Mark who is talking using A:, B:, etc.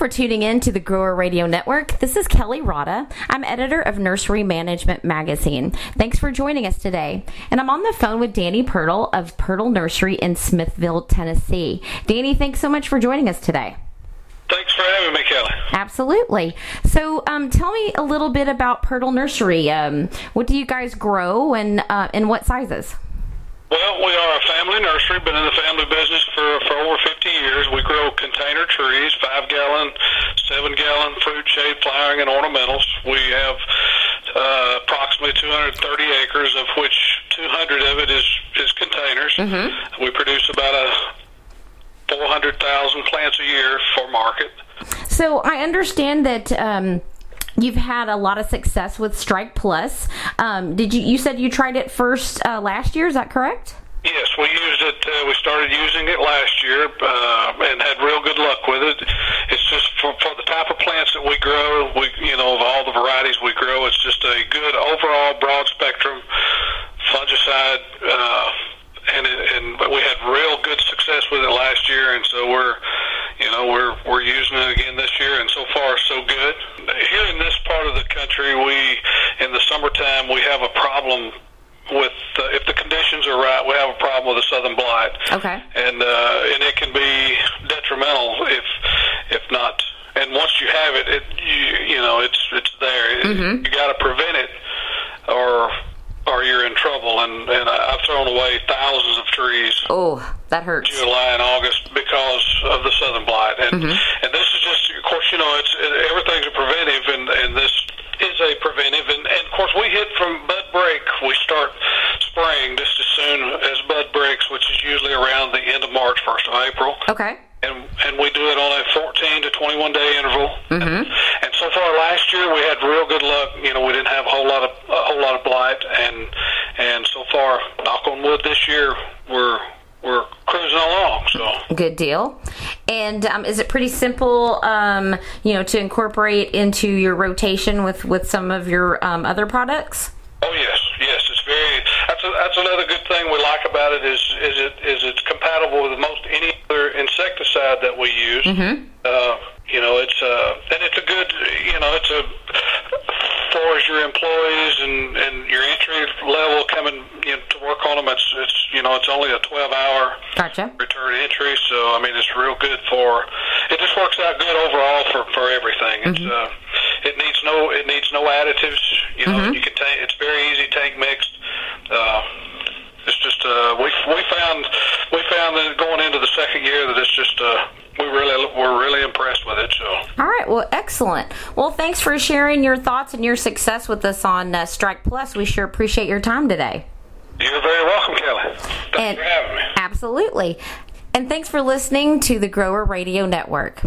A: for tuning in to the Grower Radio Network. This is Kelli Rodda. I'm editor of Nursery Management Magazine. Thanks for joining us today. And I'm on the phone with Danny Pirtle of Pirtle Nursery in Smithville, Tennessee. Danny, thanks so much for joining us today.
B: Thanks for having me, Kelli.
A: Absolutely. So, um, tell me a little bit about Pirtle Nursery. Um, what do you guys grow and uh, in what sizes?
B: Well, we are a family nursery, been in the family business for, for over 50 years. We grow container trees, five gallon, seven gallon fruit, shade, flowering, and ornamentals. We have uh, approximately 230 acres, of which 200 of it is, is containers. Mm-hmm. We produce about a 400,000 plants a year for market.
A: So I understand that. Um, you've had a lot of success with Strike Plus. Um, did you? You said you tried it first uh, last year. Is that correct?
B: Yes, we used it. Uh, we started using it last year uh, and had real good luck with it. It's just for, for the type of plants that we grow. We, you know, of all the varieties we grow, it's just a good overall broad spectrum fungicide. Uh, and it, and we had real good success with it last year, and so we're, you know, we're we're using it again this year, and so far so good. Here in this part of the country, we in the summertime we have a problem with uh, if the conditions are right, we have a problem with the southern blight.
A: Okay.
B: And uh, and it can be detrimental if if not. And once you have it, it you, you know it's it's there. Mm-hmm. You got to prevent it, or or you're in trouble. And and I've thrown away thousands of trees.
A: Oh, that hurts.
B: July and August because of the southern blight. And mm-hmm. and this is just, of course, you know, it's everything's a preventive, and and this is a preventive. And, and of course, we hit from bud break. We start spraying just as soon as bud breaks, which is usually around the end of March, first of April.
A: Okay
B: and and we do it on a 14 to 21 day interval.
A: Mm-hmm.
B: And, and so far last year we had real good luck. You know, we didn't have a whole lot of a whole lot of blight, and and so far, knock on wood, this year we're we're cruising along. So
A: good deal. And um, is it pretty simple, um, you know, to incorporate into your rotation with with some of your um, other products?
B: Oh yes, yes. It's very. That's a, that's another good thing we like about it is is it is it's compatible with most any other insecticide that we use.
A: Mm-hmm.
B: Uh, you know, it's uh, and it's a good. You know, it's a far as your employees and and your entry level coming you know, to work on them. It's it's you know it's only a 12 hour
A: gotcha.
B: return entry. So I mean, it's real good for. It just works out good overall for for everything. It's.
A: Mm-hmm.
B: Uh, it needs no it needs no additives. You know,
A: Mm-hmm.
B: you can take it's very easy tank mixed. Uh, it's just uh, we we found we found that going into the second year that it's just uh, we really we're really impressed with it. So
A: All right. Well, excellent. Well, thanks for sharing your thoughts and your success with us on uh, Strike Plus. We sure appreciate your time today.
B: you're very welcome, Kelli. Thanks
A: And-
B: for having me.
A: Absolutely. And thanks for listening to the Grower Radio Network.